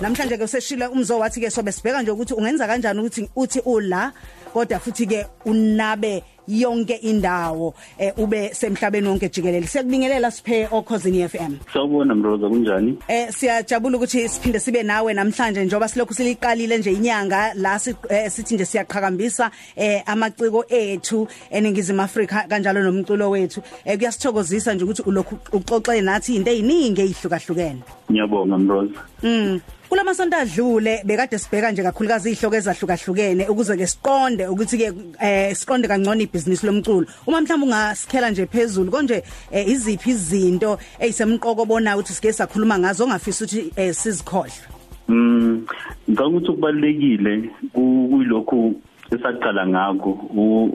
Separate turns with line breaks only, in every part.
namhlanje ke useshila umzo wathi ke sobe sibheka nje ukuthi ungenza kanjani ukuthi uthi ula kodwa futhi ke unabe yonke indawo eh, ube semhlabeni wonke jikelele siyakubingelela siphe okhosini FM
Sawubona Mroza kunjani?
Eh siyajabula ukuthi siphinde sibe nawe namhlanje njoba silokhu siliqalile nje inyanga la si- eh, sithi nje siyaqhakambisa eh amaciko ethu eningizimu Afrika kanjalo nomculo wethu eh kuyasithokozisa nje ukuthi ulokhu uxoxe nathi into eziningi ezihlukahlukene
Ngiyabonga Mroza.
Mm. Kulamasonto adlule bekade sibheka nje kakhulukazi ihloko ezahlukahlukene ukuze ke siqonde ukuthi ke eh siqonde kangcono ibhizinisi lomculo. Uma mhlawumbe ungasikhela nje phezulu konje eh, iziphi izinto ezisemqoko bona ukuthi sike sakhuluma ngazo ongafisa ukuthi eh, sizikhohle.
Mm ngicabanga ukuthi kubalekile kuyilokhu esaqala ngakho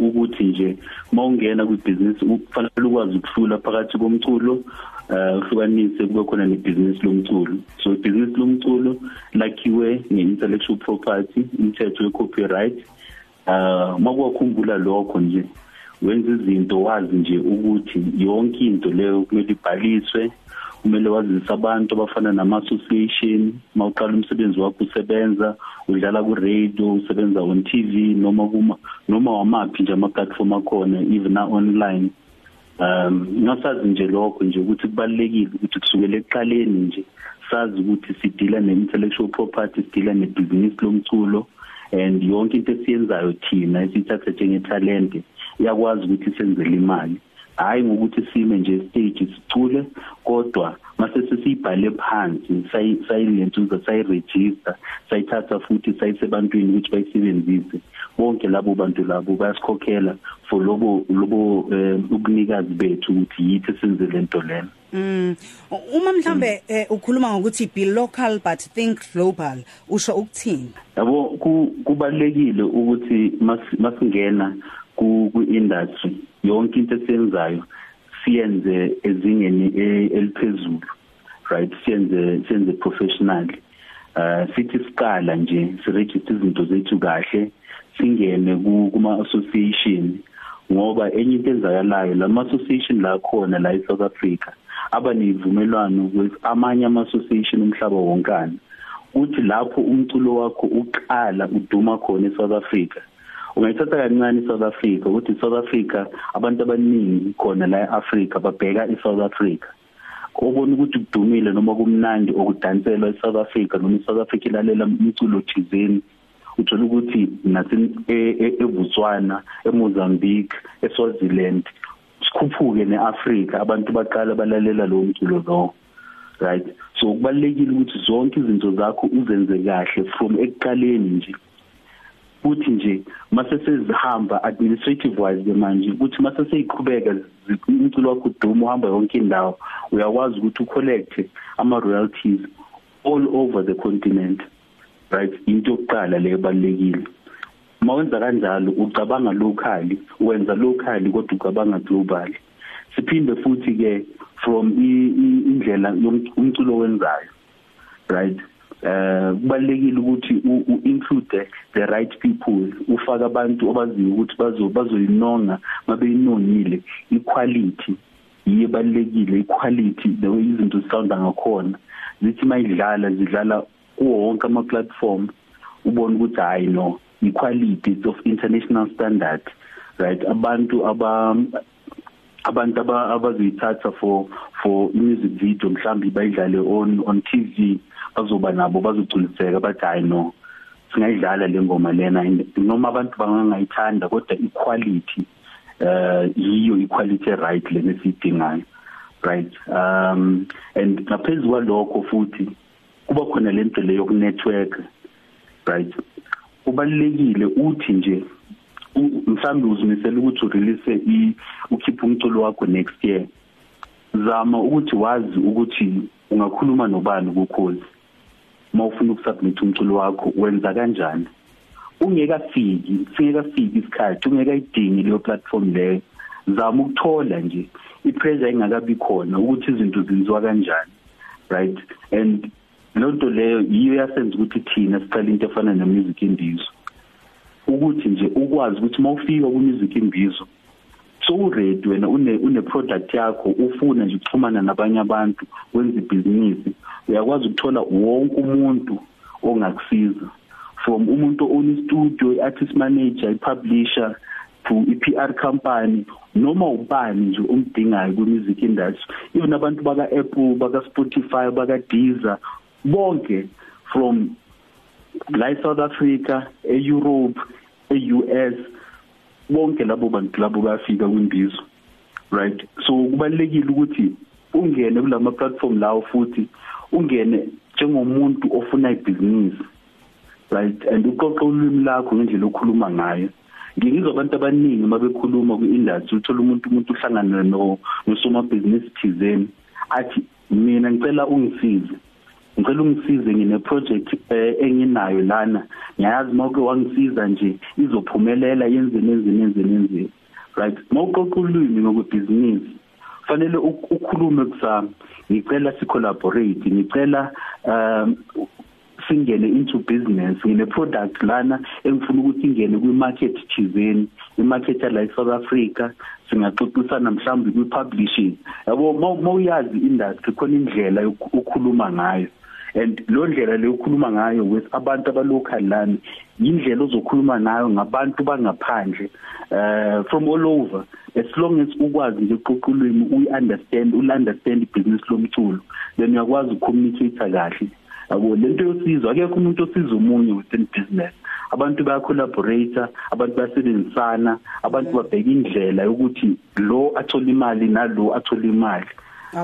ukuthi nje mawungena kwibusiness kufanele ukwazi ukuhlula phakathi komculo uhlukanise kube khona nebusiness lomculo so ibusiness lakhiwe nge-intellectual property imithetho ye-copyright. Uh makwakhumbula lokho nje wenza izinto wazi nje ukuthi yonke into leyo kumele ibhaliswe kumele wazise abantu abafana nama association mawuqala umsebenzi wakho usebenza udlala ku radio usebenza on TV noma kuma noma wamaphi nje ama platform akhona even na online um ngasazi nje lokho nje ukuthi kubalekile ukuthi kusukela eqaleni nje sazi ukuthi sidila ne intellectual property sidila ne business lomculo and yonke into esiyenzayo thina esithatha njenge talent iyakwazi ukuthi senzele imali. Hayi ngokuthi sime nje stage sicule kodwa mase sesiyibhale phansi sayilentuza sayiregister sayithatha futhi sayisebantwini ukuthi bayisebenzise. Bonke labo bantu labo bayasikhokhela for lobo lobo ubunikazi bethu ukuthi yithi senze lento lena
Mm. Uma mhlambe eh, ukhuluma ngokuthi be local but think global usho ukuthini?
yabo ku- kubalekile ukuthi mas- masingena ku industry yonke into esiyenzayo siyenze ezingeni e- eliphezulu right siyenze siyenze professionally uh sithi siqala nje siregister izinto zethu kahle singene ku- kuma association ngoba enye into ezakalayo lama association la khona la eSouth Africa aba nevumelwano with amanye ama association umhlaba wonkana uthi lapho umculo wakho uqala uduma khona eSouth Africa ungayithatha kancane eSouth Africa ukuthi eSouth Africa abantu abaningi khona la eAfrica babheka eSouth Africa obona ukuthi kudumile noma kumnandi okudanselwa eSouth Africa noma eSouth Africa ilalela umculo thizeni uthola ukuthi nase eBotswana eMozambique eSwaziland sikhuphuke neAfrica abantu baqala balalela lo mculo lo right? So kubalekile ukuthi zonke izinto zakho uzenze kahle from ekuqaleni nje. Futhi nje mase sezihamba administrative wise ke manje ukuthi mase seyiqhubeka umculo wakho uduma uhamba yonke indawo uyakwazi ukuthi ucollect ama royalties all over the continent right? Into yokuqala le ebalekile mawenza kanjalo ucabanga locally wenza locally kodwa ucabanga global. Siphinde futhi ke from i- i- indlela umculo wenzayo right? Eh kubalekile ukuthi u include the right people ufaka abantu abaziyo ukuthi bazo bazoyinonga mabeyinongile equality yibalekile equality the way izinto sounda ngakhona. Zithi mayidlala zidlala kuwo wonke ama platform ubona ukuthi hayi no equality of international standard right? Abantu aba abantu aba- abazoyithatha for for music video mhlambi bayidlale on on TV bazoba nabo bazogculiseka bathi hayi no singayidlala le ngoma lena. And noma abantu bangangayithanda kodwa equality eh yiyo equality right lena sidingayo right? Um and ngaphezulu kwalokho futhi kuba khona lento leyo ku network right? Kubalekile uthi nje mhlambe uzimisela ukuthi urelease i ukhipha umculo wakho next year. Zama ukuthi wazi ukuthi ungakhuluma nobani ukukhozi mawufuna ukusubmit umculo wakho wenza kanjani? Ungekafiki singekafiki isikhathi ungekayidingi leyo platform leyo. Zama ukuthola nje ipressure ingakabi khona ukuthi izinto zenziwa kanjani right? And lonto leyo yiyo yasenza ukuthi thina siqale into efana ne music imbizo. Ukuthi nje ukwazi ukuthi mawufika ku music imbizo so uready wena une une product yakho ufuna nje ukuxhumana nabanye abantu wenza ibhizinisi uyakwazi ukuthola wonke umuntu ongakusiza. From umuntu own studio artist manager ipublisher to iPR company noma ubani nje umdingayo ku music industry. Even abantu baka Apple baka Spotify baka Deezer bonke from la South Africa eEurope eUS bonke labo bantu labo bayafika kwimbizo right? So kubalekile ukuthi ungene kulama platform lawo futhi ungene njengomuntu ofuna ibhizinisi right? And uqoqa ulimi lakho ngendlela okhuluma ngayo. Ngingizwa abantu abaningi mabekhuluma kwi-industry uthola umuntu umuntu uhlangana no nosomabhizinisi thizeni athi mina ngicela ungisize. Ngicela ungisize ngine project eh, enginayo lana. Ngiyazi mawuke wangisiza nje izophumelela yenze nenze nenze nenze. Right? Mawuqoqa ulimi ngokubhizinisi fanele ukhulume kusami. Ngicela sicollaborate ngicela um singene into business ngine product lana engifuna ukuthi ingene kwi market thizeni i market la South Africa. Singaxoxisana mhlawumbe kwi publishing yabo mawuyazi industry khona indlela yokukhuluma ngayo. And lo ndlela le ukhuluma ngayo with abantu abalocal lana indlela ozokhuluma nayo ngabantu bangaphandle uh from all over. As long as ukwazi nje uqoqulweni uyi understand ul understand ibusiness lomculo then uyakwazi ukucommunicate kahle. Yabo lento yosizo akekho umuntu osiza umunye within business. Abantu baya collaborate abantu bayasebenzisana abantu babheka indlela yokuthi lo athola imali nalo athola imali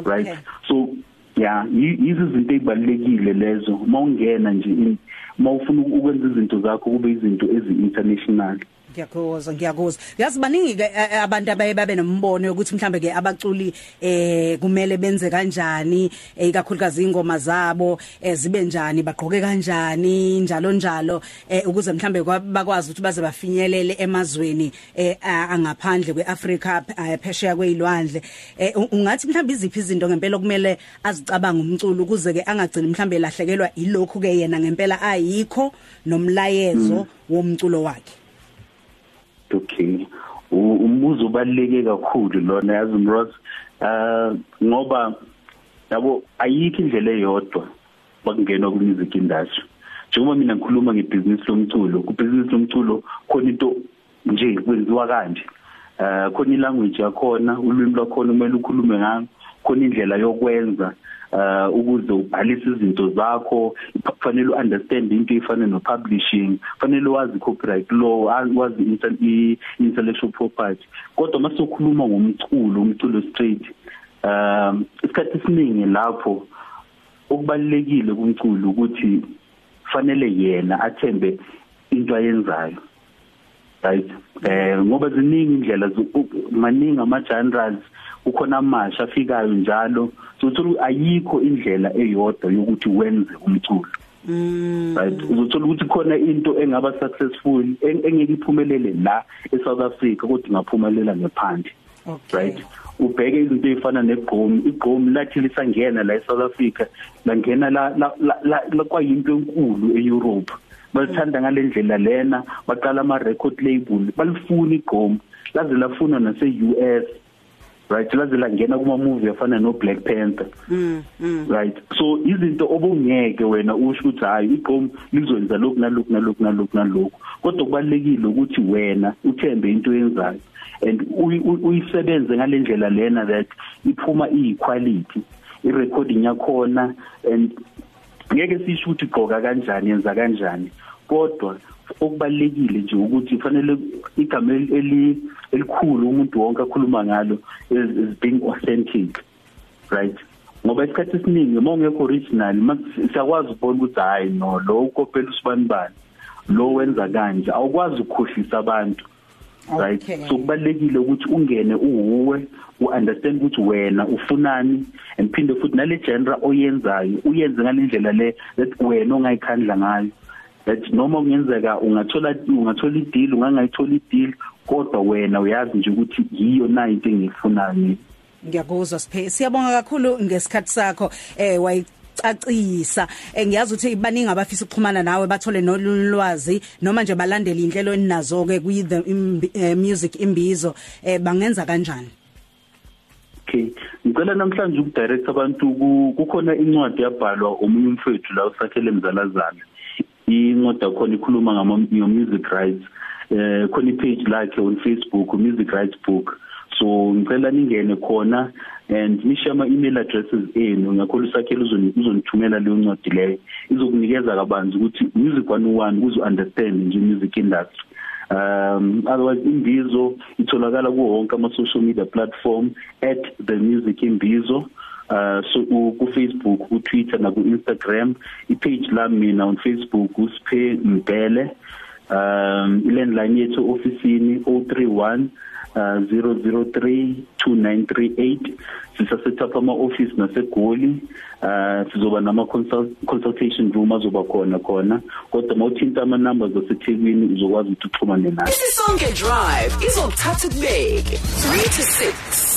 right? So yeah yizo izinto ezibalekile lezo. Mawungena nje mawufuna ukwenza izinto zakho kube izinto ezi international
ngiyakuzwa ngiyakuzwa yazi baningi ke eh, eh, abantu abaye babe nombono ukuthi mhlambe ke abaculi eh kumele benze kanjani ikakhulukazi ingoma zabo zibe njani bagqoke kanjani njalo njalo ukuze mhlambe bakwazi ukuthi baze bafinyelele emazweni angaphandle kweAfrica phesheya kwezilwandle ungathi mhlambe iziphi izinto ngempela kumele azicabanga umculo ukuze ke angagcini mhlambe lahlekelwa ilokhu ke yena ngempela ayikho nomlayezo mm. womculo wakhe?
Okay umbuzo ubaluleke kakhulu lona yazi Mrose uh ngoba yabo ayikho indlela eyodwa bakungena ku music industry njengoba mina ngikhuluma ngebusiness lomculo ku business lomculo khona into nje kwenziwa kanje. Uh khona ilanguage yakhona ulwimi lwakhona kumele ukhulume ngalo. Khona indlela yokwenza uh ukuze ubhalise izinto zakho. Kufanele uunderstand into efana no publishing kufanele wazi copyright law wazi intellectual property. Kodwa masokhuluma ngomculo umculo straight um isikhathi esiningi lapho okubalekile kumculo ukuthi fanele yena athembe into ayenzayo. Right eh ngoba ziningi indlela maningi ama genres ukhona amasha afikayo njalo so uthola ayikho indlela eyodwa yokuthi wenze umculo Mm. Right uzothola ukuthi khona into engaba successful engeke iphumelele la eSouth Africa kodwa ingaphumelela ngephandle.
Okay.
Right. Ubheke izinto ezifana negqomi, igqomi lathi lisangena la eSouth Africa, langena la la kwayinto enkulu eEurope. Balithanda ngalendlela lena, baqala ama record label, balifuna igqomi. Laze lafuna nase US right laze langena kuma movie afana no Black Panther
mm, mm.
right so izinto obungeke wena usho ukuthi hayi igqom lizwenza lokhu nalokhu nalokhu nalokhu nalokhu kodwa kubalekile ukuthi wena uthembe into yenzayo and uyisebenze ngalendlela lena that iphuma iyiquality irecording yakhona and ngeke sisho ukuthi gqoka kanjani yenza kanjani kodwa okubalekile nje ukuthi kufanele igama eli elikhulu umuntu wonke akhuluma ngalo is being authentic right? Ngoba isikhathi esiningi uma ungekho original siyakwazi ukubona ukuthi hayi no lo ukopela usibani bani lo wenza kanje. Awukwazi ukukhohlisa abantu. Right? So kubalekile ukuthi ungene uhuwe uunderstand ukuthi wena ufunani and phinde futhi nale genre oyenzayo uyenze ngalendlela le that wena ongayikhandla ngayo. That noma kungenzeka ungathola ungathola ideal ungangayithola ideal kodwa wena uyazi nje ukuthi yiyo na into engiyifunayo.
Ngiyakuzwa siphe siyabonga kakhulu ngesikhathi sakho eh wayi cacisa ngiyazi ukuthi baningi abafisa ukuxhumana nawe bathole nolwazi noma nje balandele inhlelo eninazo ke kwi the music imbizo. Bangenza kanjani?
Okay. Ngicela namhlanje ukudirect abantu kukhona incwadi yabhalwa omunye umfowethu la usakhele mzalazana incwadi yakhona ikhuluma ngama music rights. Eh khona ipage lakhe on Facebook music rights book. So ngicela ningene khona and nishe ama email addresses enu. Ngakho usakhele uzonithumela leyo ncwadi leyo. Izokunikeza kabanzi ukuthi music 101 kuzo understand nje music industry. Um otherwise imbizo itholakala kuwo wonke ama social media platform @themusicimbizo uh so ku Facebook ku Twitter na ku Instagram ipage la mina on Facebook usiphe mbele. Um ilandline yethu officeini 031 uh 0032938 sisasetapha ama office nasegoli uh sizoba nama consultation room azoba khona khona. Kodwa mawuthinta ama numbers aseThekwini uzokwazi ukuthi uxhumane nathi
Isonke drive izokuthatha kubeke 3 to 6